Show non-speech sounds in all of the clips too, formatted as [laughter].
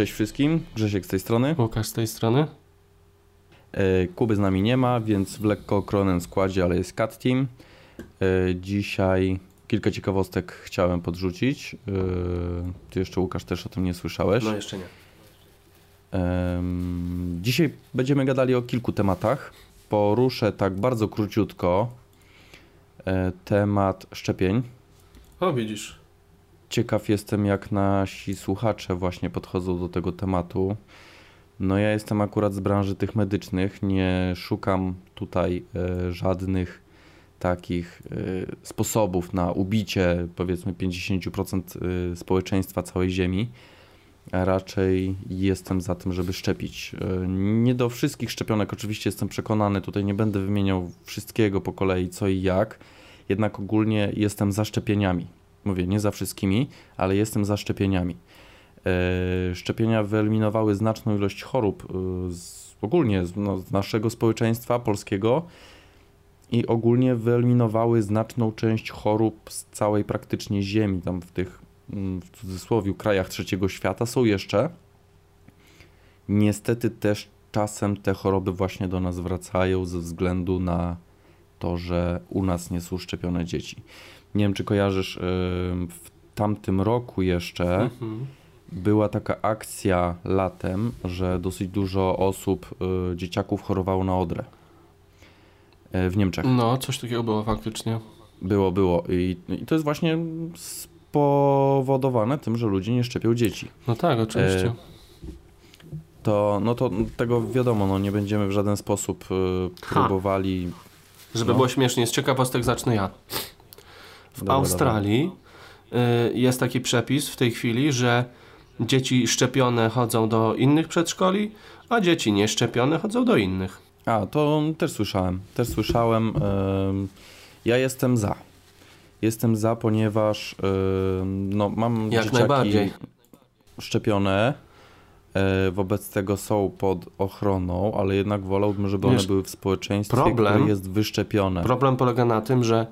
Cześć wszystkim, Grzesiek z tej strony. Łukasz z tej strony. E, Kuby z nami nie ma, więc w lekko okrojonym składzie, ale jest Cat Team. E, Dzisiaj kilka ciekawostek chciałem podrzucić. E, Ty jeszcze Łukasz też o tym nie słyszałeś. No jeszcze nie. Dzisiaj będziemy gadali o kilku tematach. Poruszę tak bardzo króciutko temat szczepień. O, widzisz. Ciekaw jestem, jak nasi słuchacze właśnie podchodzą do tego tematu. No ja jestem akurat z branży tych medycznych, nie szukam tutaj e, żadnych takich e, sposobów na ubicie powiedzmy 50% e, społeczeństwa całej Ziemi. A raczej jestem za tym, żeby szczepić. Nie do wszystkich szczepionek oczywiście jestem przekonany, tutaj nie będę wymieniał wszystkiego po kolei co i jak, jednak ogólnie jestem za szczepieniami. Mówię, nie za wszystkimi, ale jestem za szczepieniami. E, Szczepienia wyeliminowały znaczną ilość chorób e, z, ogólnie z, no, z naszego społeczeństwa polskiego i ogólnie wyeliminowały znaczną część chorób z całej praktycznie ziemi. Tam w tych, mm, w cudzysłowie, krajach trzeciego świata są jeszcze. Niestety też czasem te choroby właśnie do nas wracają ze względu na to, że u nas nie są szczepione dzieci. Nie wiem, czy kojarzysz, y, w tamtym roku jeszcze Mhm. była taka akcja latem, że dosyć dużo osób, y, dzieciaków chorowało na odrę. Y, W Niemczech. No, coś takiego było faktycznie. Było, było. I, I to jest właśnie spowodowane tym, że ludzie nie szczepią dzieci. No tak, oczywiście. E, To, no to tego wiadomo, no nie będziemy w żaden sposób y, Ha. próbowali. Żeby no. było śmiesznie, z ciekawostek zacznę ja. W Dobra, Australii y, jest taki przepis w tej chwili, że dzieci szczepione chodzą do innych przedszkoli, a dzieci nieszczepione chodzą do innych. A, to też słyszałem. Też słyszałem. ja jestem za. Jestem za, ponieważ no, mam Jak dzieciaki najbardziej. szczepione. e, Wobec tego są pod ochroną, ale jednak wolałbym, żeby one Wiesz, były w społeczeństwie, problem- które jest wyszczepione. Problem polega na tym, że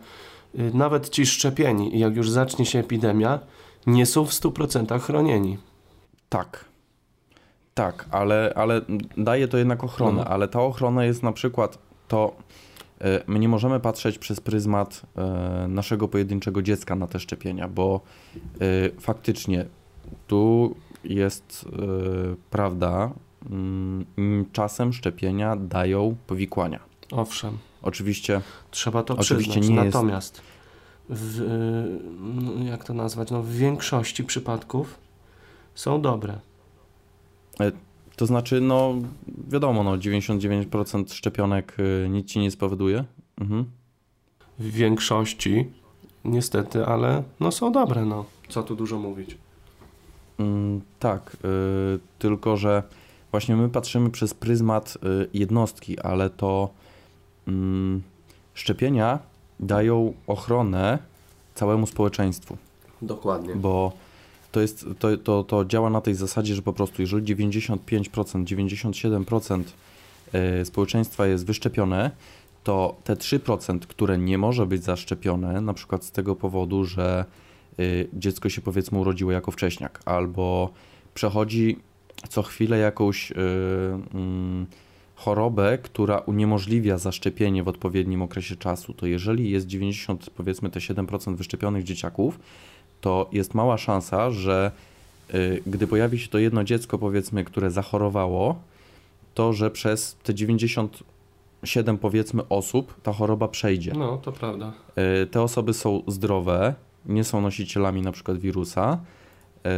nawet ci szczepieni, jak już zacznie się epidemia, nie są w 100% chronieni. Tak. Tak, ale, ale daje to jednak ochronę, Mhm. ale ta ochrona jest na przykład to. e, My nie możemy patrzeć przez pryzmat e, naszego pojedynczego dziecka na te szczepienia, bo faktycznie tu jest prawda, mm, czasem szczepienia dają powikłania. Owszem. Oczywiście Trzeba to Oczywiście przyznać. nie jest- Natomiast w, y, no, jak to nazwać, no, w większości przypadków są dobre. To znaczy, no wiadomo, no 99% szczepionek y, nic ci nie spowoduje. Mhm. W większości niestety, ale no są dobre, no. Co tu dużo mówić. Mm, tak, y, tylko że właśnie my patrzymy przez pryzmat jednostki, ale to szczepienia dają ochronę całemu społeczeństwu, Dokładnie. bo to, jest, to, to, to działa na tej zasadzie, że po prostu jeżeli 95%, 97% y, społeczeństwa jest wyszczepione, to te 3%, które nie może być zaszczepione, na przykład z tego powodu, że y, dziecko się powiedzmy urodziło jako wcześniak, albo przechodzi co chwilę jakąś y, mm, chorobę, która uniemożliwia zaszczepienie w odpowiednim okresie czasu, to jeżeli jest 90, powiedzmy te 7% wyszczepionych dzieciaków, to jest mała szansa, że y, gdy pojawi się to jedno dziecko, powiedzmy, które zachorowało, to że przez te 97 powiedzmy osób ta choroba przejdzie. No, to prawda. E, Te osoby są zdrowe, nie są nosicielami na przykład wirusa e,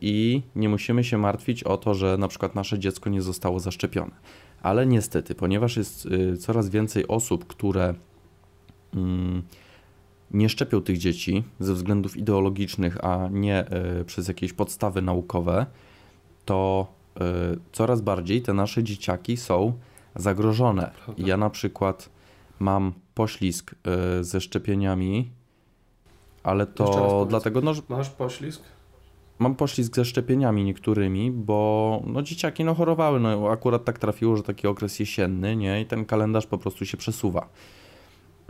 i nie musimy się martwić o to, że na przykład nasze dziecko nie zostało zaszczepione. Ale niestety, ponieważ jest y, coraz więcej osób, które mm, nie szczepią tych dzieci ze względów ideologicznych, a nie y, przez jakieś podstawy naukowe, to y, coraz bardziej te nasze dzieciaki są zagrożone. Ja na przykład mam poślizg ze szczepieniami, ale to dlatego, no, że Masz poślizg? Mam poślizg ze szczepieniami niektórymi, bo no, dzieciaki no, chorowały. No, akurat tak trafiło, że taki okres jesienny, nie? I ten kalendarz po prostu się przesuwa.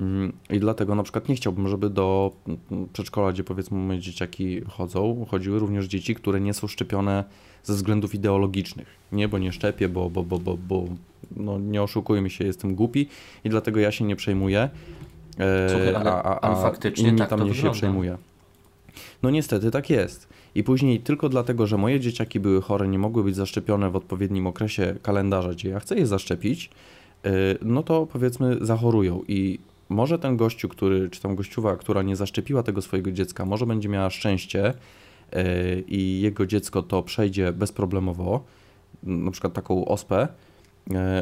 Mm, I dlatego na przykład nie chciałbym, żeby do mm, przedszkola, gdzie powiedzmy moje dzieciaki chodzą, chodziły również dzieci, które nie są szczepione ze względów ideologicznych. Nie, bo nie szczepię, bo, bo, bo, bo, bo no nie oszukujmy się, jestem głupi i dlatego ja się nie przejmuję, e, Słuchaj, ale- a, a, a faktycznie inni tak tam to nie się wygląda. przejmuje. No niestety tak jest. I później tylko dlatego, że moje dzieciaki były chore, nie mogły być zaszczepione w odpowiednim okresie kalendarza, gdzie ja chcę je zaszczepić, yy, no to powiedzmy zachorują. I może ten gościu, który, czy tam gościuwa, która nie zaszczepiła tego swojego dziecka, może będzie miała szczęście yy, i jego dziecko to przejdzie bezproblemowo, na przykład taką ospę,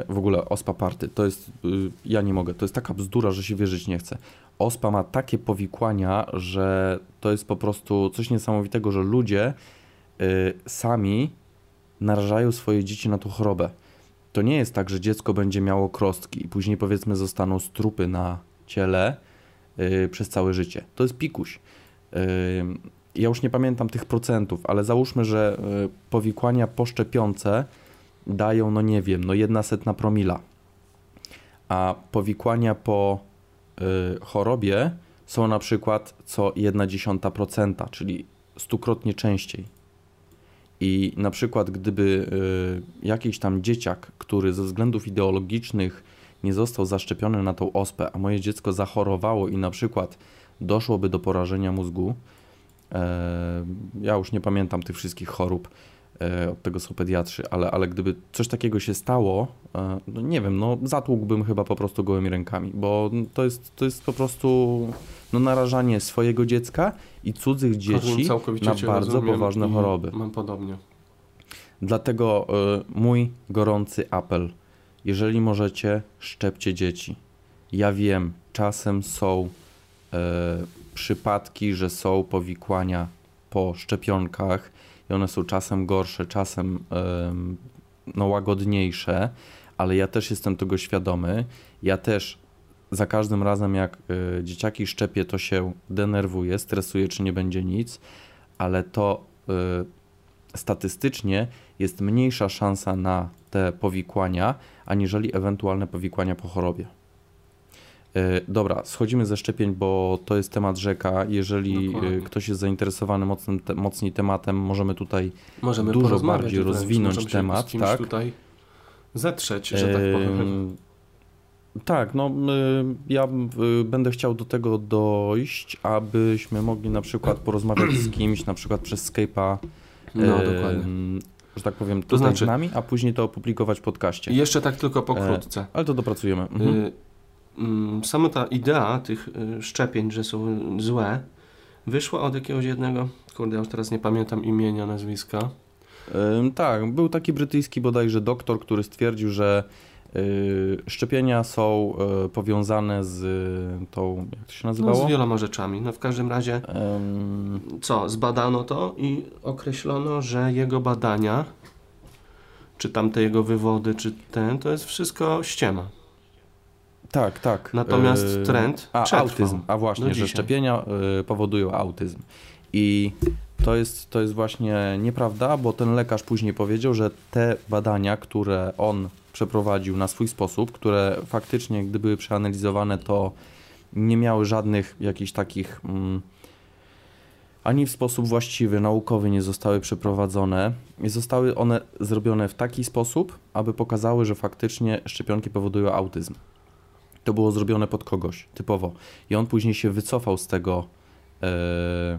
w ogóle ospa party, to jest, yy, ja nie mogę, to jest taka bzdura, że się wierzyć nie chce. Ospa ma takie powikłania, że to jest po prostu coś niesamowitego, że ludzie y, sami narażają swoje dzieci na tą chorobę. To nie jest tak, że dziecko będzie miało krostki i później powiedzmy zostaną strupy na ciele y, przez całe życie. To jest pikuś. Y, ja już nie pamiętam tych procentów, ale załóżmy, że y, powikłania poszczepiące dają, no nie wiem, no jedna setna promila, a powikłania po y, chorobie są na przykład co 1,1%, czyli stukrotnie częściej. I na przykład gdyby y, jakiś tam dzieciak, który ze względów ideologicznych nie został zaszczepiony na tą ospę, a moje dziecko zachorowało i na przykład doszłoby do porażenia mózgu, e, ja już nie pamiętam tych wszystkich chorób, od tego są pediatrzy, ale, ale gdyby coś takiego się stało, e, no nie wiem, no zatłukłbym chyba po prostu gołymi rękami, bo to jest, to jest po prostu no, narażanie swojego dziecka i cudzych dzieci na bardzo rozumiem poważne choroby. Mam podobnie. Dlatego y, mój gorący apel, jeżeli możecie, szczepcie dzieci. Ja wiem, czasem są przypadki, że są powikłania po szczepionkach i one są czasem gorsze, czasem no, łagodniejsze, ale ja też jestem tego świadomy. Ja też za każdym razem, jak y, dzieciaki szczepię, to się denerwuję, stresuję, czy nie będzie nic, ale to y, statystycznie jest mniejsza szansa na te powikłania, aniżeli ewentualne powikłania po chorobie. E, Dobra, schodzimy ze szczepień, bo to jest temat rzeka. Jeżeli Dokładnie. e, ktoś jest zainteresowany mocnym, te, mocniej tematem, możemy tutaj Możemy Dużo bardziej wręcz, rozwinąć temat, tak? tutaj zetrzeć, że tak powiem. Em, Tak, no ja będę chciał do tego dojść, abyśmy mogli na przykład porozmawiać z [clears throat] kimś, na przykład przez Skype'a, No, dokładnie. że tak powiem, tutaj znaczy- z nami, a później to opublikować w podcaście. Jeszcze tak tylko pokrótce. Ale to dopracujemy. Mhm. Y, mm, Sama ta idea tych y, szczepień, że są złe, wyszła od jakiegoś jednego, kurde, ja już teraz nie pamiętam imienia, nazwiska. Ym, tak, był taki brytyjski bodajże doktor, który stwierdził, że y, szczepienia są y, powiązane z tą, jak to się No, nazywało? z wieloma rzeczami. No w każdym razie, co, zbadano to i określono, że jego badania, czy tamte jego wywody, czy ten, to jest wszystko ściema. Tak, tak. Natomiast Y, trend A, przetrwał autyzm, a właśnie, że dzisiaj. szczepienia y, powodują autyzm. I to jest, to jest właśnie nieprawda, bo ten lekarz później powiedział, że te badania, które on przeprowadził na swój sposób, które faktycznie, gdy były przeanalizowane, to nie miały żadnych jakichś takich mm, ani w sposób właściwy, naukowy nie zostały przeprowadzone. I zostały one zrobione w taki sposób, aby pokazały, że faktycznie szczepionki powodują autyzm. To było zrobione pod kogoś, typowo. I on później się wycofał z tego, e,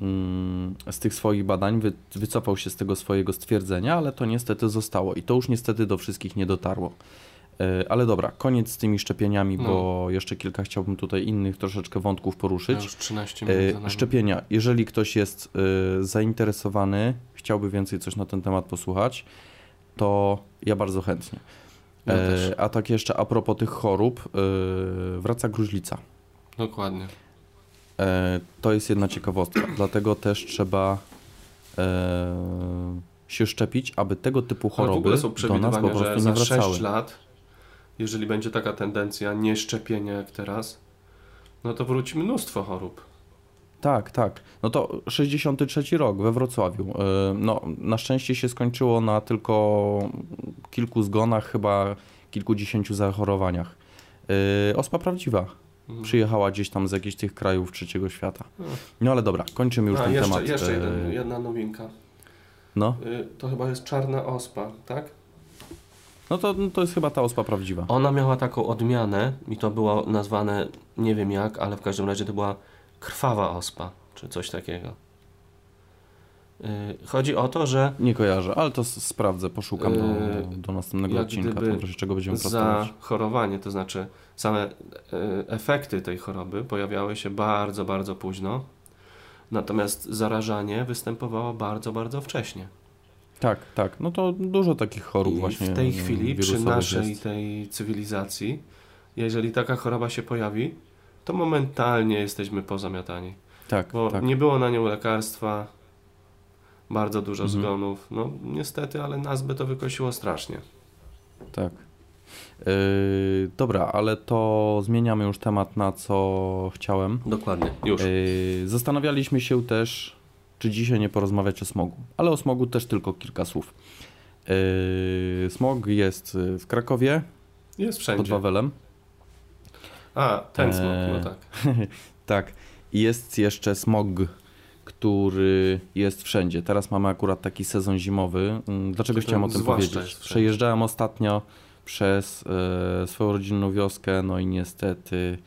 mm, z tych swoich badań, wy, wycofał się z tego swojego stwierdzenia, ale to niestety zostało. I to już niestety do wszystkich nie dotarło. E, ale dobra, koniec z tymi szczepieniami, No. bo jeszcze kilka chciałbym tutaj innych troszeczkę wątków Ja poruszyć. już 13 minut za E, nami. Szczepienia. Jeżeli ktoś jest zainteresowany, chciałby więcej coś na ten temat posłuchać, to ja bardzo chętnie. Ja. E, a tak jeszcze a propos tych chorób, e, wraca gruźlica. Dokładnie. E, to jest jedna ciekawostka, dlatego też trzeba e, się szczepić, aby tego typu choroby ogóle są do nas po prostu że nie za wracały. 6 lat, jeżeli będzie taka tendencja nie szczepienia jak teraz, no to wróci mnóstwo chorób. Tak, tak. No to 63 rok we Wrocławiu. E, No, na szczęście się skończyło na tylko kilku zgonach, chyba kilkudziesięciu zachorowaniach. Yy, ospa prawdziwa. Mhm. Przyjechała gdzieś tam z jakichś tych krajów trzeciego świata. No ale dobra, kończymy już A, ten jeszcze, temat. jeszcze Yy, jeden, jedna nowinka. No, To chyba jest czarna ospa, tak? no to, no to jest chyba ta ospa prawdziwa. Ona miała taką odmianę i to było nazwane, nie wiem jak, ale w każdym razie to była krwawa ospa, czy coś takiego. Y, Chodzi o to, że Nie kojarzę, ale to sprawdzę, poszukam do, Yy, do następnego odcinka, w razie czego będziemy za prostować. chorowanie, to znaczy same y, efekty tej choroby pojawiały się bardzo, bardzo późno, natomiast zarażanie występowało bardzo, bardzo wcześnie. Tak, tak, no to dużo takich chorób I właśnie w tej chwili, przy naszej jest. tej cywilizacji, jeżeli taka choroba się pojawi, to momentalnie jesteśmy pozamiatani. Tak, Bo tak. nie było na nią lekarstwa, bardzo dużo Mhm. zgonów. No niestety, ale nas by to wykosiło strasznie. Tak. Yy, dobra, ale to zmieniamy już temat na co chciałem. Dokładnie. Już. Yy, zastanawialiśmy się też, czy dzisiaj nie porozmawiać o smogu, ale o smogu też tylko kilka słów. Yy, smog jest w Krakowie Jest pod wszędzie. Wawelem. A, ten Eee, no tak. [laughs] Tak. I jest jeszcze smog, który jest wszędzie. Teraz mamy akurat taki sezon zimowy. Mm, Dlaczego To chciałem o tym powiedzieć? Przejeżdżałem ostatnio przez e, swoją rodzinną wioskę, no i niestety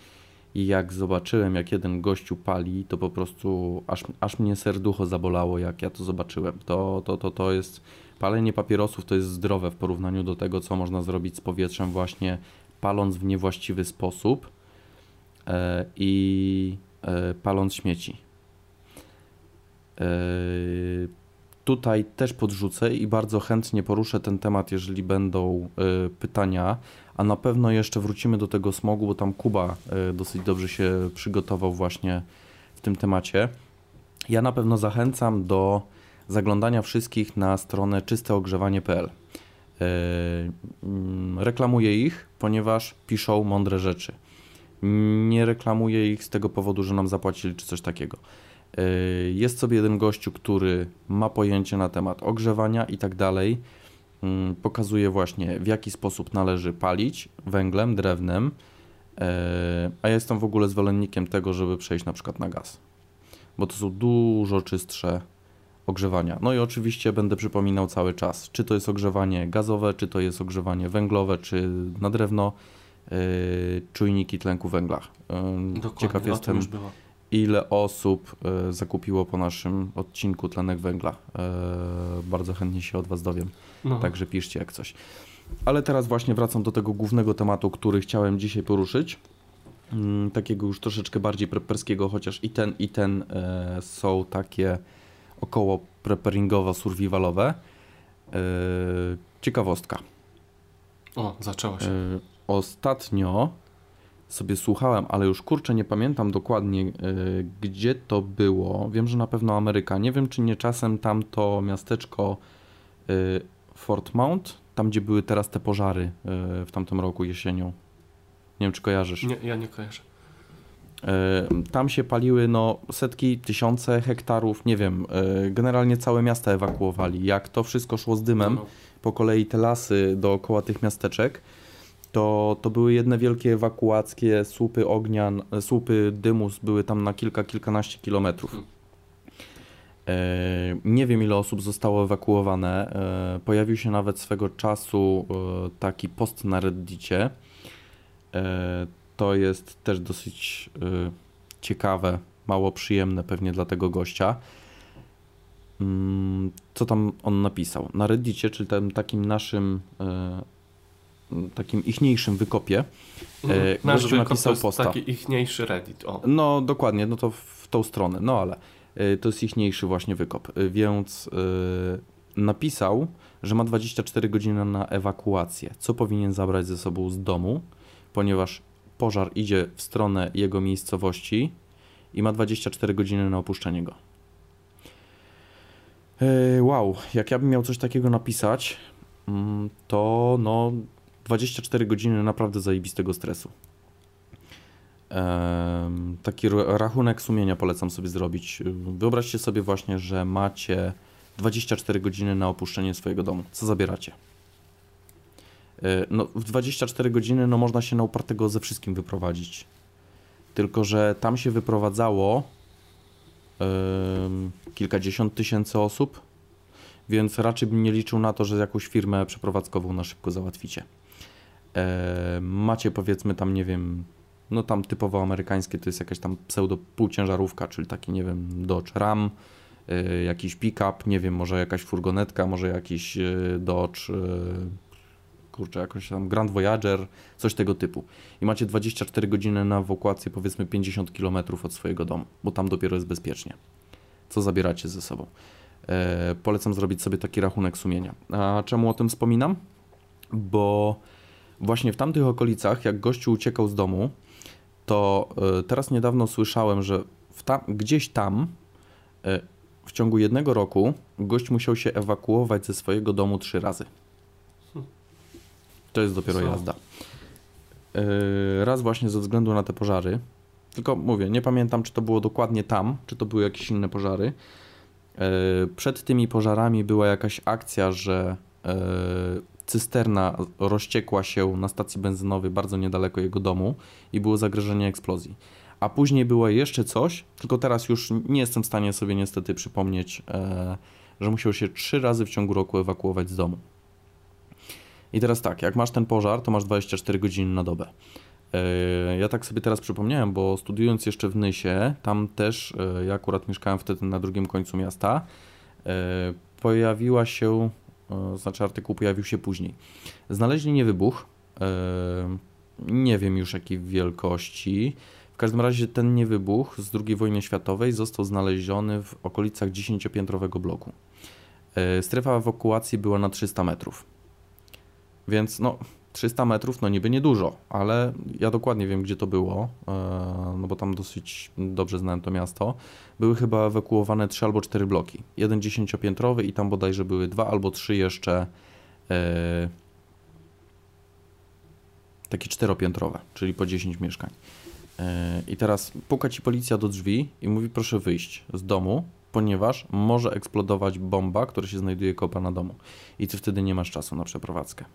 jak zobaczyłem, jak jeden gościu pali, to po prostu aż, aż mnie serducho zabolało, jak ja to zobaczyłem. To, to, to, to jest, palenie papierosów to jest zdrowe w porównaniu do tego, co można zrobić z powietrzem właśnie paląc w niewłaściwy sposób e, i e, paląc śmieci. E, tutaj też podrzucę i bardzo chętnie poruszę ten temat, jeżeli będą e, pytania, a na pewno jeszcze wrócimy do tego smogu, bo tam Kuba e, dosyć dobrze się przygotował właśnie w tym temacie. Ja na pewno zachęcam do zaglądania wszystkich na stronę czysteogrzewanie.pl. E, mm, Reklamuję ich, ponieważ piszą mądre rzeczy. Nie reklamuję ich z tego powodu, że nam zapłacili czy coś takiego. E, Jest sobie jeden gościu, który ma pojęcie na temat ogrzewania i tak dalej. Mm, Pokazuje właśnie w jaki sposób należy palić węglem, drewnem. E, A ja jestem w ogóle zwolennikiem tego, żeby przejść na przykład na gaz, bo to są dużo czystsze ogrzewania. No i oczywiście będę przypominał cały czas, czy to jest ogrzewanie gazowe, czy to jest ogrzewanie węglowe, czy na drewno, yy, czujniki tlenku węgla. Dokładnie, Ciekaw jestem, ile osób yy, zakupiło po naszym odcinku tlenek węgla. Yy, bardzo chętnie się od Was dowiem, No. także piszcie jak coś. Ale teraz właśnie wracam do tego głównego tematu, który chciałem dzisiaj poruszyć. Mm, takiego już troszeczkę bardziej preperskiego, chociaż i ten, i ten e, są takie około preparingowo-survivalowe. E, ciekawostka. O, zaczęło się. Ostatnio sobie słuchałem, ale już kurczę nie pamiętam dokładnie e, gdzie to było. Wiem, że na pewno Ameryka. Nie wiem, czy nie czasem tamto miasteczko e, Fort Mount, tam gdzie były teraz te pożary e, w tamtym roku jesienią. Nie wiem, czy kojarzysz. Nie, ja nie kojarzę. Tam się paliły no, setki, tysiące hektarów, nie wiem, generalnie całe miasta ewakuowali. Jak to wszystko szło z dymem, No, po kolei te lasy dookoła tych miasteczek, to, to były jedne wielkie ewakuackie, słupy ognia, e, słupy dymu były tam na kilka, kilkanaście kilometrów. Hmm. E, Nie wiem ile osób zostało ewakuowane. E, Pojawił się nawet swego czasu taki post na Reddicie. To jest też dosyć ciekawe, mało przyjemne pewnie dla tego gościa. Mm, Co tam on napisał? Na Reddicie, czyli tym takim naszym takim ichniejszym wykopie. E, Nasz gościu wykop napisał to jest posta. taki ichniejszy Reddit. O. No dokładnie, no to w tą stronę, no ale y, to jest ichniejszy właśnie wykop, y, więc y, napisał, że ma 24 godziny na ewakuację, co powinien zabrać ze sobą z domu, ponieważ pożar idzie w stronę jego miejscowości i ma 24 godziny na opuszczenie go. Y, Wow, jak ja bym miał coś takiego napisać, mm, to no 24 godziny naprawdę zajebistego stresu. Taki ra- rachunek sumienia polecam sobie zrobić. Wyobraźcie sobie właśnie, że macie 24 godziny na opuszczenie swojego domu. Co zabieracie? E, no, w 24 godziny no, można się na upartego ze wszystkim wyprowadzić. Tylko, że tam się wyprowadzało kilkadziesiąt tysięcy osób, więc raczej bym nie liczył na to, że jakąś firmę przeprowadzkową na szybko załatwicie. Yy, macie powiedzmy tam, nie wiem, no tam typowo amerykańskie to jest jakaś tam pseudo półciężarówka, czyli taki, nie wiem, Dodge Ram, yy, jakiś pick-up, nie wiem, może jakaś furgonetka, może jakiś yy, Dodge kurczę, jakoś tam Grand Voyager, coś tego typu. I macie 24 godziny na ewakuację powiedzmy 50 km od swojego domu, bo tam dopiero jest bezpiecznie. Co zabieracie ze sobą? E, polecam zrobić sobie taki rachunek sumienia. A czemu o tym wspominam? Bo właśnie w tamtych okolicach, jak gościu uciekał z domu, to e, teraz niedawno słyszałem, że ta, gdzieś tam e, w ciągu jednego roku gość musiał się ewakuować ze swojego domu trzy razy. To jest dopiero Co? jazda. Yy, raz właśnie ze względu na te pożary. Tylko mówię, nie pamiętam, czy to było dokładnie tam, czy to były jakieś inne pożary. Przed tymi pożarami była jakaś akcja, że cysterna rozciekła się na stacji benzynowej bardzo niedaleko jego domu i było zagrożenie eksplozji. A później było jeszcze coś, tylko teraz już nie jestem w stanie sobie niestety przypomnieć, że musiał się trzy razy w ciągu roku ewakuować z domu. I teraz tak, jak masz ten pożar, to masz 24 godziny na dobę. E, ja tak sobie teraz przypomniałem, bo studiując jeszcze w Nysie, tam też, e, ja akurat mieszkałem wtedy na drugim końcu miasta, e, pojawiła się, znaczy artykuł pojawił się później. Znaleźli niewybuch, nie wiem już jakiej wielkości. W każdym razie ten niewybuch z II wojny światowej został znaleziony w okolicach 10-piętrowego bloku. Strefa ewakuacji była na 300 metrów. Więc no, 300 metrów, no niby niedużo, ale ja dokładnie wiem, gdzie to było, e, no bo tam dosyć dobrze znałem to miasto. Były chyba ewakuowane 3 albo 4 bloki. Jeden dziesięciopiętrowy i tam bodajże były dwa albo trzy jeszcze e, takie czteropiętrowe, czyli po 10 mieszkań. E, I teraz puka ci policja do drzwi i mówi proszę wyjść z domu, ponieważ może eksplodować bomba, która się znajduje kopa na domu. I ty wtedy nie masz czasu na przeprowadzkę.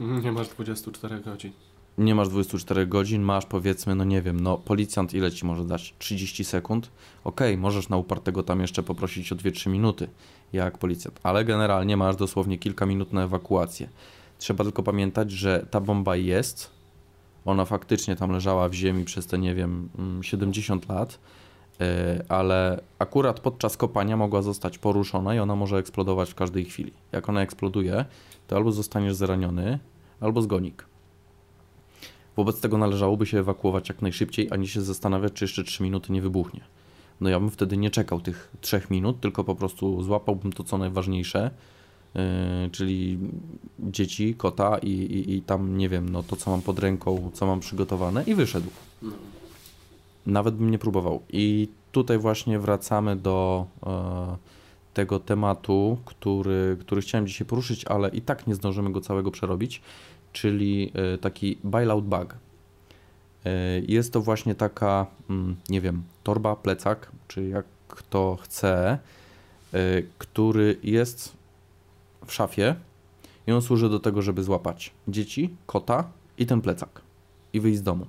Nie masz 24 godzin. Nie masz 24 godzin, masz powiedzmy, no nie wiem, no policjant ile ci może dać? 30 sekund? Okej, okay, możesz na upartego tam jeszcze poprosić o 2-3 minuty, jak policjant, ale generalnie masz dosłownie kilka minut na ewakuację. Trzeba tylko pamiętać, że ta bomba jest, ona faktycznie tam leżała w ziemi przez te, nie wiem, 70 mm, lat, ale akurat podczas kopania mogła zostać poruszona i ona może eksplodować w każdej chwili. Jak ona eksploduje, to albo zostaniesz zraniony, albo zgonik. Wobec tego należałoby się ewakuować jak najszybciej, ani się zastanawiać, czy jeszcze 3 minuty nie wybuchnie. No ja bym wtedy nie czekał tych 3 minut, tylko po prostu złapałbym to, co najważniejsze, yy, czyli dzieci, kota i, i, i, tam, nie wiem, no to, co mam pod ręką, co mam przygotowane i wyszedł. No. Nawet bym nie próbował. I tutaj właśnie wracamy do... Yy, tego tematu, który, który chciałem dzisiaj poruszyć, ale i tak nie zdążymy go całego przerobić, czyli e, taki bailout bag. E, jest to właśnie taka, mm, nie wiem, torba, plecak, czy jak kto chce, e, który jest w szafie i on służy do tego, żeby złapać dzieci, kota i ten plecak i wyjść z domu.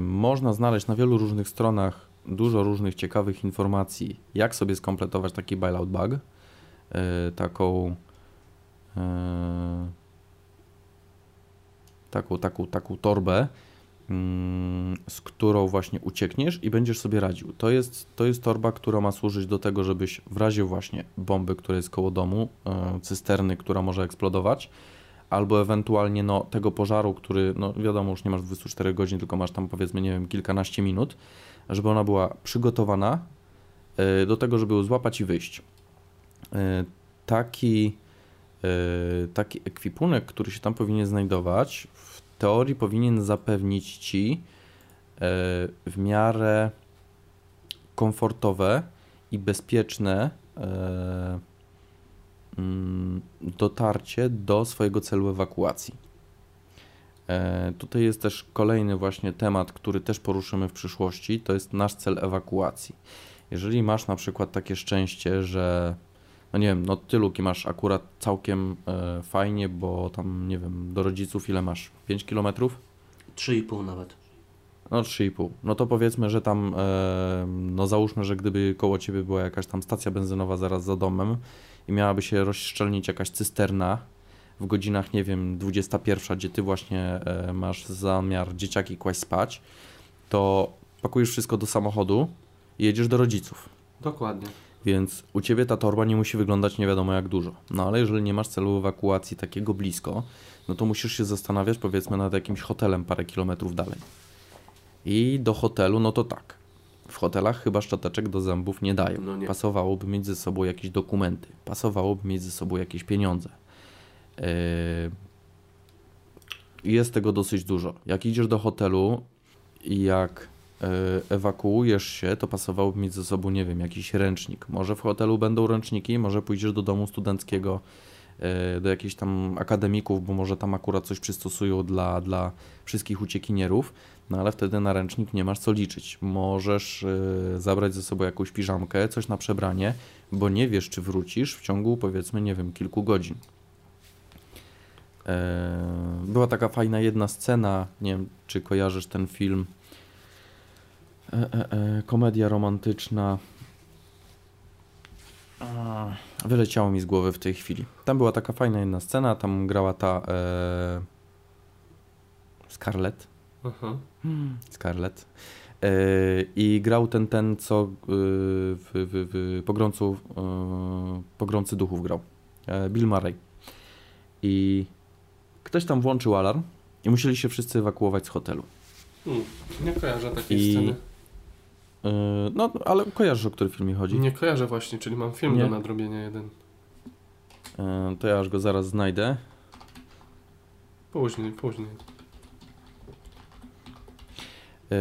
Można znaleźć na wielu różnych stronach dużo różnych ciekawych informacji, jak sobie skompletować taki bailout bug, yy, taką, yy, taką, taką, taką torbę, yy, z którą właśnie uciekniesz i będziesz sobie radził. To jest, to jest torba, która ma służyć do tego, żebyś w razie właśnie bomby, która jest koło domu, cysterny, która może eksplodować, albo ewentualnie no, tego pożaru, który, no wiadomo, już nie masz 24 godzin, tylko masz tam powiedzmy, nie wiem, kilkanaście minut, żeby ona była przygotowana e, do tego, żeby ją złapać i wyjść. E, taki, e, taki ekwipunek, który się tam powinien znajdować, w teorii powinien zapewnić Ci w miarę komfortowe i bezpieczne dotarcie do swojego celu ewakuacji. E, tutaj jest też kolejny właśnie temat, który też poruszymy w przyszłości, to jest nasz cel ewakuacji. Jeżeli masz na przykład takie szczęście, że no nie wiem, no ty Luki masz akurat całkiem e, fajnie, bo tam, nie wiem, do rodziców ile masz? 5 kilometrów? 3,5 nawet. No 3,5. No to powiedzmy, że tam, e, no załóżmy, że gdyby koło ciebie była jakaś tam stacja benzynowa zaraz za domem i miałaby się rozszczelnić jakaś cysterna w godzinach, nie wiem, 21, gdzie ty właśnie e, masz zamiar dzieciaki kłaść spać, to pakujesz wszystko do samochodu i jedziesz do rodziców. Dokładnie. Więc u ciebie ta torba nie musi wyglądać nie wiadomo jak dużo. No ale jeżeli nie masz celu ewakuacji takiego blisko, no to musisz się zastanawiać powiedzmy nad jakimś hotelem parę kilometrów dalej. I do hotelu, no to tak. W hotelach chyba szczoteczek do zębów nie dają. No nie. Pasowałoby mieć ze sobą jakieś dokumenty. Pasowałoby mieć ze sobą jakieś pieniądze. Yy, Jest tego dosyć dużo. Jak idziesz do hotelu i jak e, ewakuujesz się, to pasowałoby mieć ze sobą, nie wiem, jakiś ręcznik. Może w hotelu będą ręczniki, może pójdziesz do domu studenckiego, e, do jakichś tam akademików, bo może tam akurat coś przystosują dla, dla wszystkich uciekinierów, no ale wtedy na ręcznik nie masz co liczyć. Możesz e, zabrać ze sobą jakąś piżamkę, coś na przebranie, bo nie wiesz, czy wrócisz w ciągu, powiedzmy, nie wiem, kilku godzin. E, Była taka fajna jedna scena, nie wiem, czy kojarzysz ten film, e, e, komedia romantyczna. Wyleciało mi z głowy w tej chwili. Tam była taka fajna jedna scena, tam grała ta Scarlett. Aha. Scarlett. E, I grał ten, ten co e, w, w, w pogrącu, e, pogrący duchów grał. Bill Murray. I ktoś tam włączył alarm i musieli się wszyscy ewakuować z hotelu. Hmm. Nie kojarzę takiej I- sceny. No, ale kojarzysz, o który film mi chodzi? Nie kojarzę właśnie, czyli mam film Nie. do nadrobienia jeden. To ja aż go zaraz znajdę. Później, później. E,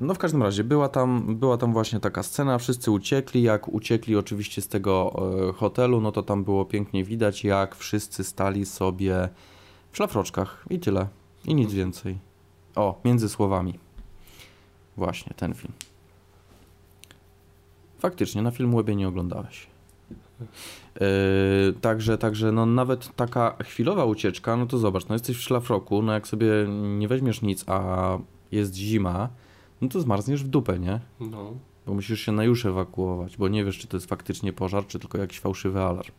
No w każdym razie była tam, była tam właśnie taka scena, wszyscy uciekli, jak uciekli oczywiście z tego e, hotelu, no to tam było pięknie widać, jak wszyscy stali sobie w szlafroczkach i tyle, i nic więcej. O, między słowami. Właśnie, ten film. Faktycznie, na film Łebie nie oglądałeś. Yy, także, także no nawet taka chwilowa ucieczka, no to zobacz, no jesteś w szlafroku, no jak sobie nie weźmiesz nic, a jest zima, no to zmarzniesz w dupę, nie? No. Bo musisz się na już ewakuować, bo nie wiesz, czy to jest faktycznie pożar, czy tylko jakiś fałszywy alarm.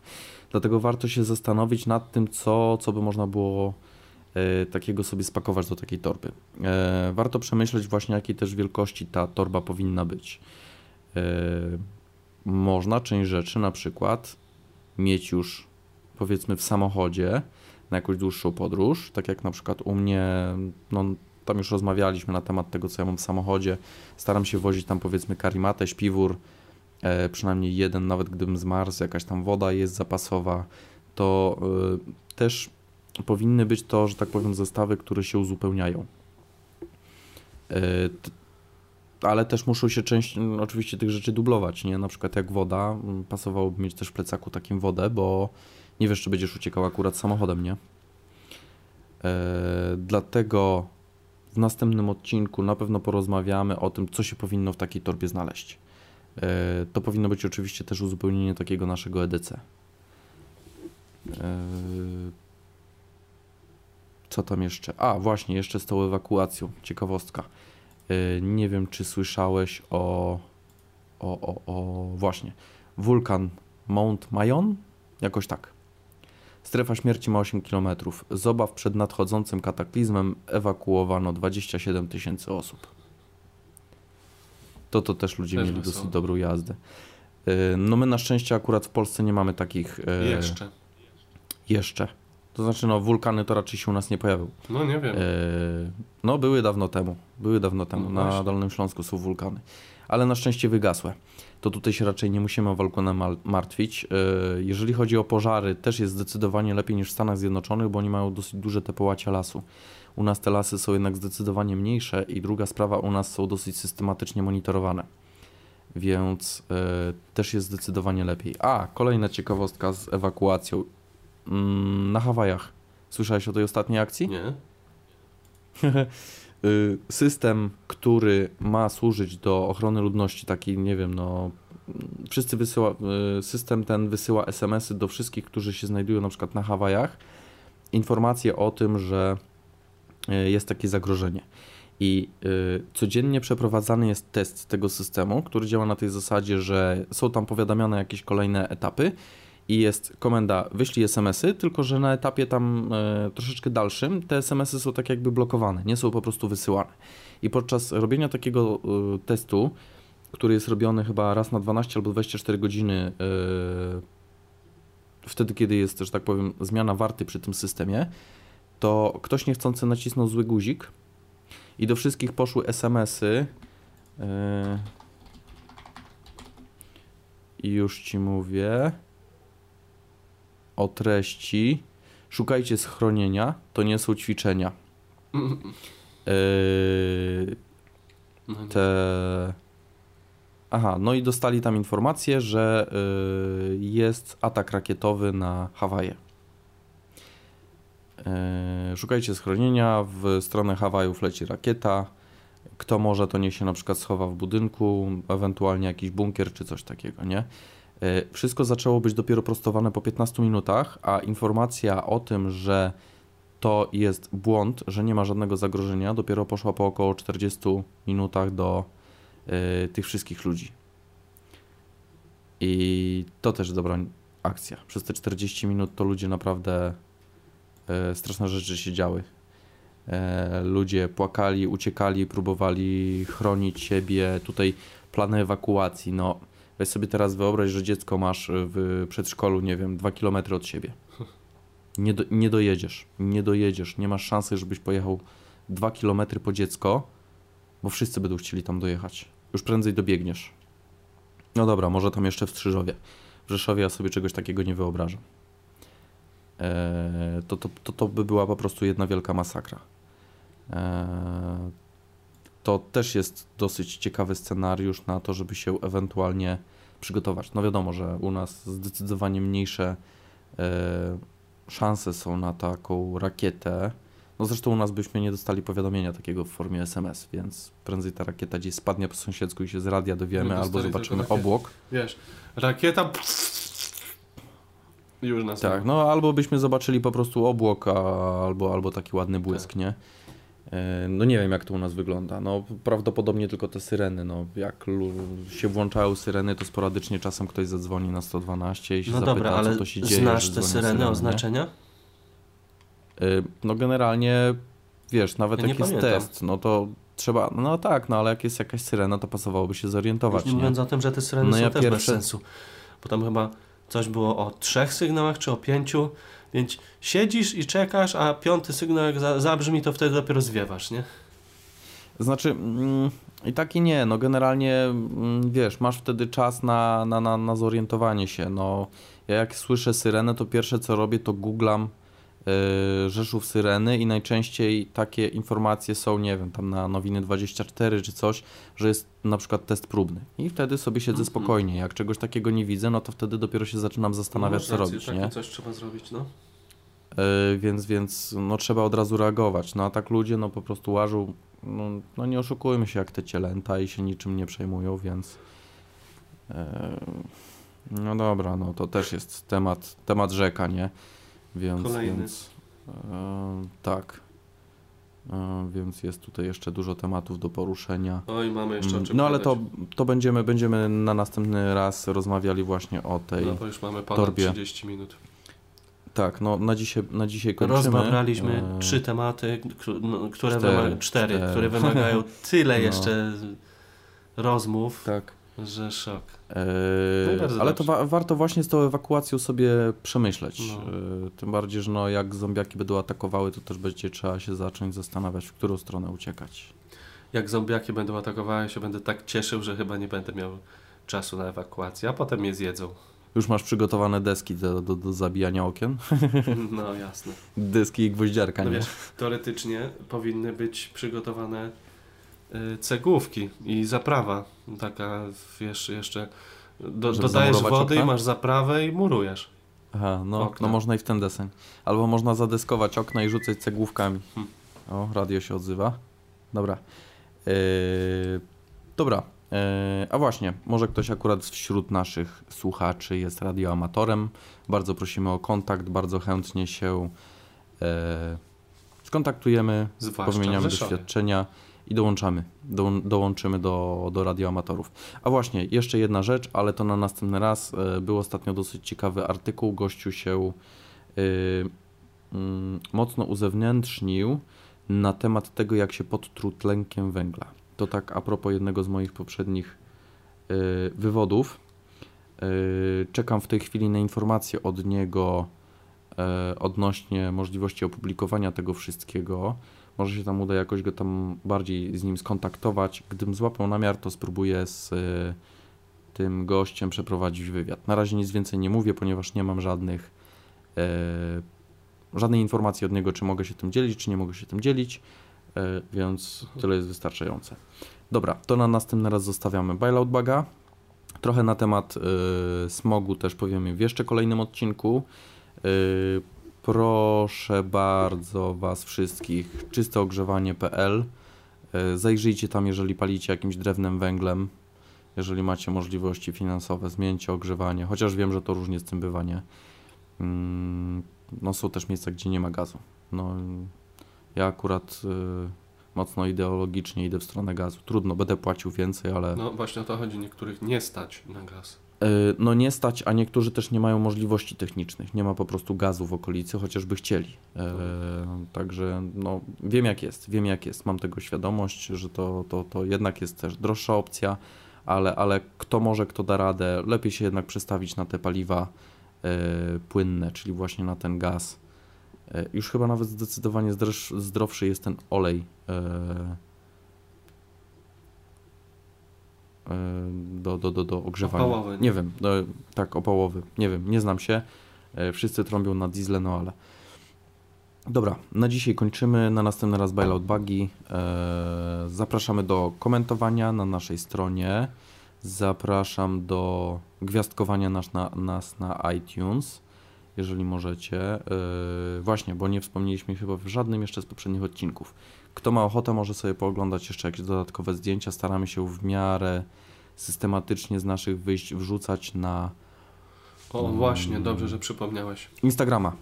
Dlatego warto się zastanowić nad tym, co, co by można było e, takiego sobie spakować do takiej torby. E, warto przemyśleć właśnie, jakiej też wielkości ta torba powinna być. E, można część rzeczy na przykład mieć już powiedzmy w samochodzie na jakąś dłuższą podróż, tak jak na przykład u mnie, no tam już rozmawialiśmy na temat tego, co ja mam w samochodzie. Staram się wozić tam powiedzmy karimatę, śpiwór, e, przynajmniej jeden, nawet gdybym zmarzł, jakaś tam woda jest zapasowa, to e, też powinny być to, że tak powiem, zestawy, które się uzupełniają. E, ale też muszą się część oczywiście tych rzeczy dublować, nie? Na przykład jak woda, pasowałoby mieć też w plecaku takim wodę, bo nie wiesz, czy będziesz uciekał akurat samochodem, nie? E, dlatego w następnym odcinku na pewno porozmawiamy o tym, co się powinno w takiej torbie znaleźć. E, To powinno być oczywiście też uzupełnienie takiego naszego EDC. E, Co tam jeszcze? A, właśnie, jeszcze z tą ewakuacją. Ciekawostka. E, Nie wiem, czy słyszałeś o. O, o, o. Właśnie. Wulkan Mount Mayon? Jakoś tak. Strefa śmierci ma 8 km. Z obaw przed nadchodzącym kataklizmem ewakuowano 27 tysięcy osób. To to też ludzie Też mieli wesoło. dosyć dobrą jazdę. E, No my na szczęście akurat w Polsce nie mamy takich e, Jeszcze. jeszcze. To znaczy no wulkany to raczej się u nas nie pojawią. No nie wiem. E, No były dawno temu. Były dawno temu. No Na. Dolnym Śląsku są wulkany. Ale na szczęście wygasłe. To tutaj się raczej nie musimy o wulkany mal- martwić. E, Jeżeli chodzi o pożary, też jest zdecydowanie lepiej niż w Stanach Zjednoczonych, bo oni mają dosyć duże te połacia lasu. U nas te lasy są jednak zdecydowanie mniejsze i druga sprawa, u nas są dosyć systematycznie monitorowane. Więc e, też jest zdecydowanie lepiej. A, kolejna ciekawostka z ewakuacją. Mm, na Hawajach. Słyszałeś o tej ostatniej akcji? Nie? [laughs] Y, System, który ma służyć do ochrony ludności, taki, nie wiem, no, wszyscy wysyła, y, system ten wysyła SMS-y do wszystkich, którzy się znajdują na przykład na Hawajach, informacje o tym, że y, jest takie zagrożenie. I codziennie przeprowadzany jest test tego systemu, który działa na tej zasadzie, że są tam powiadamiane jakieś kolejne etapy i jest komenda wyślij SMS-y, tylko że na etapie tam y, troszeczkę dalszym te SMS-y są tak jakby blokowane, nie są po prostu wysyłane. I podczas robienia takiego y, testu, który jest robiony chyba raz na 12 albo 24 godziny, y, wtedy kiedy jest, że tak powiem, zmiana warty przy tym systemie, to ktoś niechcący nacisnął zły guzik i do wszystkich poszły SMS-y. Yy, I już ci mówię o treści. Szukajcie schronienia, to nie są ćwiczenia. [laughs] Yy, No te. Aha, no i dostali tam informację, że yy, jest atak rakietowy na Hawaje. Yy, szukajcie schronienia, w stronę Hawajów leci rakieta. Kto może, to niech się na przykład schowa w budynku, ewentualnie jakiś bunkier czy coś takiego, nie? Yy, Wszystko zaczęło być dopiero prostowane po 15 minutach, a informacja o tym, że to jest błąd, że nie ma żadnego zagrożenia, dopiero poszła po około 40 minutach do y, tych wszystkich ludzi. I to też dobra akcja. Przez te 40 minut to ludzie naprawdę y, straszne rzeczy się działy. E, ludzie płakali, uciekali, próbowali chronić siebie. Tutaj plany ewakuacji. No, weź sobie teraz wyobraź, że dziecko masz w przedszkolu, nie wiem, 2 km od siebie. Nie, do, nie dojedziesz, nie dojedziesz, nie masz szansy, żebyś pojechał 2 km po dziecko, bo wszyscy będą chcieli tam dojechać. Już prędzej dobiegniesz. No dobra, może tam jeszcze w Strzyżowie. W Rzeszowie ja sobie czegoś takiego nie wyobrażam. Eee, to, to, to, to by była po prostu jedna wielka masakra. Eee, to też jest dosyć ciekawy scenariusz na to, żeby się ewentualnie przygotować. No wiadomo, że u nas zdecydowanie mniejsze e, szanse są na taką rakietę. No zresztą u nas byśmy nie dostali powiadomienia takiego w formie SMS, więc prędzej ta rakieta gdzieś spadnie po sąsiedzku i się z radia dowiemy, My albo zobaczymy obłok. Wiesz, rakieta. Już nas Tak, no albo byśmy zobaczyli po prostu obłok, a, albo, albo taki ładny błysk, Tak. nie? E, No nie wiem jak to u nas wygląda. No prawdopodobnie tylko te syreny. No jak się włączają syreny, to sporadycznie czasem ktoś zadzwoni na 112 i się No zapyta, dobra, ale co to się dzieje. znasz te syreny, nie? oznaczenia? Y, No generalnie, wiesz, nawet Ja jak jest pamiętam. test, no to trzeba, no tak, no ale jak jest jakaś syrena, to pasowałoby się zorientować, Już nie nie? mówiąc o tym, że te syreny No są ja też bez pierwsze- sensu. Bo tam chyba coś było o trzech sygnałach, czy o pięciu, więc siedzisz i czekasz, a piąty sygnał jak za, zabrzmi, to wtedy dopiero zwiewasz, nie? Znaczy, mm, i tak i nie, no generalnie, mm, wiesz, masz wtedy czas na, na, na, na zorientowanie się, no ja jak słyszę syrenę, to pierwsze co robię, to googlam Rzeszów Syreny i najczęściej takie informacje są, nie wiem, tam na Nowiny 24 czy coś, że jest na przykład test próbny i wtedy sobie siedzę Mhm. spokojnie, jak czegoś takiego nie widzę, no to wtedy dopiero się zaczynam zastanawiać, No, co robić, takie nie? coś trzeba zrobić, no. Yy, więc, więc no, trzeba od razu reagować. No a tak ludzie no po prostu łażą, no, no nie oszukujmy się jak te cielęta i się niczym nie przejmują, więc yy, no dobra, no to też jest temat, temat rzeka, nie? Więc, Kolejny. więc yy, tak. Yy, więc jest tutaj jeszcze dużo tematów do poruszenia. Oj, mamy jeszcze o Mm, czym No ale to, to będziemy, będziemy na następny raz rozmawiali właśnie o tej. No bo już mamy ponad torbie. 30 minut. Tak, no na dzisiaj, na dzisiaj kończymy. Rozbabraliśmy Yy, trzy tematy, no, które, Cztery, wymaga, cztery, cztery. które wymagają tyle [laughs] No. jeszcze rozmów, Tak. Że szok. Eee, No ale to dobrze. wa- warto właśnie z tą ewakuacją sobie przemyśleć. No. Eee, tym bardziej, że no, jak zombiaki będą atakowały, to też będzie trzeba się zacząć zastanawiać, w którą stronę uciekać. Jak zombiaki będą atakowały, się będę tak cieszył, że chyba nie będę miał czasu na ewakuację, a potem mnie zjedzą. Już masz przygotowane deski do, do, do zabijania okien? [laughs] No jasne. Deski i gwoździarka, No nie? wiesz, teoretycznie powinny być przygotowane cegłówki i zaprawa. Taka, wiesz, jeszcze do, dodajesz wody i okna? masz zaprawę i murujesz. Aha, no, Okna. no można i w ten deseń. Albo można zadeskować okna i rzucać cegłówkami. Hmm. O, radio się odzywa. Dobra. Eee, dobra. E, a właśnie, może ktoś akurat wśród naszych słuchaczy jest radioamatorem. Bardzo prosimy o kontakt, bardzo chętnie się skontaktujemy, Zwłaszcza Rzeszowie. doświadczenia i dołączamy, do, dołączymy do, do radioamatorów. A właśnie, jeszcze jedna rzecz, ale to na następny raz. E, Był ostatnio dosyć ciekawy artykuł, gościu się y, mm, mocno uzewnętrznił na temat tego, jak się podtruł tlenkiem węgla. To tak a propos jednego z moich poprzednich y, wywodów. Y, Czekam w tej chwili na informacje od niego e, odnośnie możliwości opublikowania tego wszystkiego. Może się tam uda jakoś go tam bardziej z nim skontaktować. Gdybym złapał namiar, to spróbuję z y, tym gościem przeprowadzić wywiad. Na razie nic więcej nie mówię, ponieważ nie mam żadnych e, żadnej informacji od niego, czy mogę się tym dzielić, czy nie mogę się tym dzielić, e, więc tyle jest wystarczające. Dobra, to na następny raz zostawiamy bailout baga. Trochę na temat e, smogu też powiemy w jeszcze kolejnym odcinku. E, proszę bardzo Was wszystkich, czystoogrzewanie.pl. E, Zajrzyjcie tam, jeżeli palicie jakimś drewnem, węglem. Jeżeli macie możliwości finansowe, zmieńcie ogrzewanie, chociaż wiem, że to różnie z tym bywa, nie? Mm, no są też miejsca, gdzie nie ma gazu. No, ja akurat y, mocno ideologicznie idę w stronę gazu. Trudno, będę płacił więcej, ale No właśnie o to chodzi, niektórych nie stać na gaz. Y, no nie stać, a niektórzy też nie mają możliwości technicznych. Nie ma po prostu gazu w okolicy, chociażby chcieli. E, także no, wiem jak jest, wiem jak jest. Mam tego świadomość, że to, to, to jednak jest też droższa opcja, ale, ale kto może, kto da radę, lepiej się jednak przestawić na te paliwa e, płynne, czyli właśnie na ten gaz. E, Już chyba nawet zdecydowanie zdrowszy jest ten olej e, e, do, do, do, do ogrzewania. Opałowy, nie? Wiem, no, tak, opałowy. Nie wiem, nie znam się. E, Wszyscy trąbią na diesle, no ale. Dobra, na dzisiaj kończymy. Na następny raz Bailout Buggy. E, Zapraszamy do komentowania na naszej stronie. Zapraszam do gwiazdkowania nas na, nas na iTunes, jeżeli możecie. E, Właśnie, bo nie wspomnieliśmy chyba w żadnym jeszcze z poprzednich odcinków. Kto ma ochotę, może sobie pooglądać jeszcze jakieś dodatkowe zdjęcia. Staramy się w miarę systematycznie z naszych wyjść wrzucać na O, właśnie, dobrze, że przypomniałeś. Instagrama.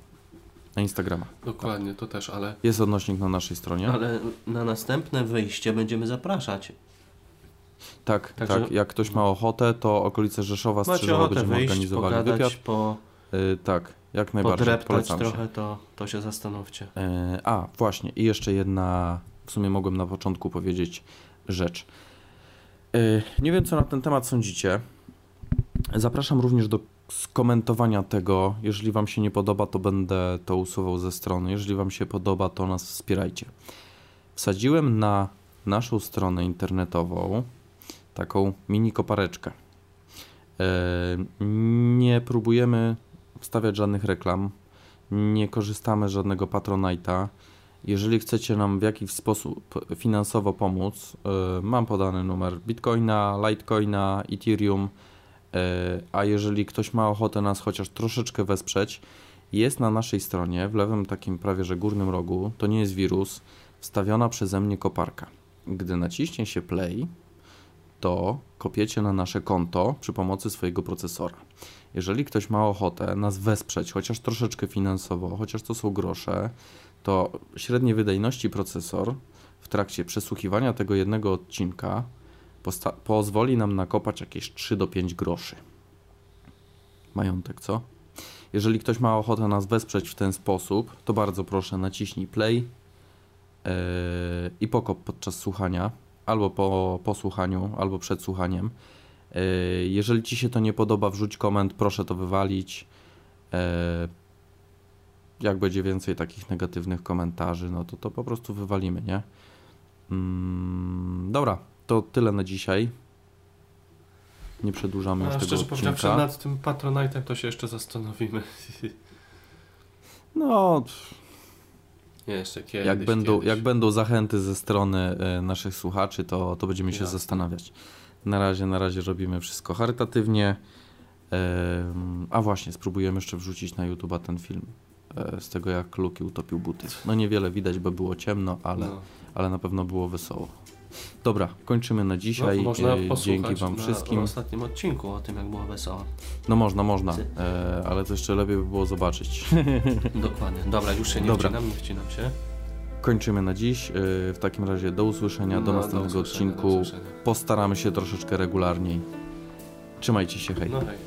Na Instagrama. Dokładnie, to też, ale, Jest odnośnik na naszej stronie. Ale na następne wyjście będziemy zapraszać. Tak, Także- tak. Jak ktoś ma ochotę, to okolice Rzeszowa, Strzyżowa będziemy wyjść, organizowali pogadać, wywiad. po, Y, tak, jak najbardziej. podreptać Polecam się. trochę, to, to się zastanówcie. E, A, właśnie, i jeszcze jedna, w sumie mogłem na początku powiedzieć rzecz. E, Nie wiem, co na ten temat sądzicie. Zapraszam również do skomentowania tego. Jeżeli Wam się nie podoba, to będę to usuwał ze strony. Jeżeli Wam się podoba, to nas wspierajcie. Wsadziłem na naszą stronę internetową taką mini kopareczkę. E, Nie próbujemy wstawiać żadnych reklam nie korzystamy z żadnego Patronite'a. Jeżeli chcecie nam w jakiś sposób finansowo pomóc, y, mam podany numer Bitcoina, Litecoina, Ethereum, y, a jeżeli ktoś ma ochotę nas chociaż troszeczkę wesprzeć, jest na naszej stronie w lewym takim prawie że górnym rogu, to nie jest wirus, wstawiona przeze mnie koparka. Gdy naciśnie się play, to kopiecie na nasze konto przy pomocy swojego procesora. Jeżeli ktoś ma ochotę nas wesprzeć, chociaż troszeczkę finansowo, chociaż to są grosze, to średniej wydajności procesor w trakcie przesłuchiwania tego jednego odcinka pozwoli nam nakopać jakieś 3 do 5 groszy. Majątek, co? Jeżeli ktoś ma ochotę nas wesprzeć w ten sposób, to bardzo proszę naciśnij play yy, i pokop podczas słuchania, albo po, po słuchaniu, albo przed słuchaniem. Yy, Jeżeli Ci się to nie podoba, wrzuć koment, proszę to wywalić. Yy, Jak będzie więcej takich negatywnych komentarzy, no to to po prostu wywalimy, nie? Mm, dobra, to tyle na dzisiaj. Nie przedłużamy już A tego szczerze powiedziawszy, odcinka. nad tym Patronite'em to się jeszcze zastanowimy. [laughs] No, jeszcze kiedyś. jak będą, kiedyś. jak będą zachęty ze strony e, naszych słuchaczy, to, to będziemy się Jasne. zastanawiać. Na razie, na razie robimy wszystko charytatywnie. A właśnie, spróbujemy jeszcze wrzucić na YouTube'a ten film e, z tego, jak Luki utopił buty. No niewiele widać, bo było ciemno, ale, No. ale na pewno było wesoło. Dobra, kończymy na No, dzisiaj. można E, Dzięki Wam na, wszystkim. na ostatnim odcinku o tym, jak było wesoło. No można, można, e, ale to jeszcze lepiej by było zobaczyć. [laughs] Dokładnie. Dobra, już się nie Dobra. wcinam, nie wcinam się. Kończymy na dziś. E, W takim razie do usłyszenia, do No, następnego usłyszenia, odcinku. do usłyszenia. Postaramy się troszeczkę regularniej. Trzymajcie się, hej. No hej.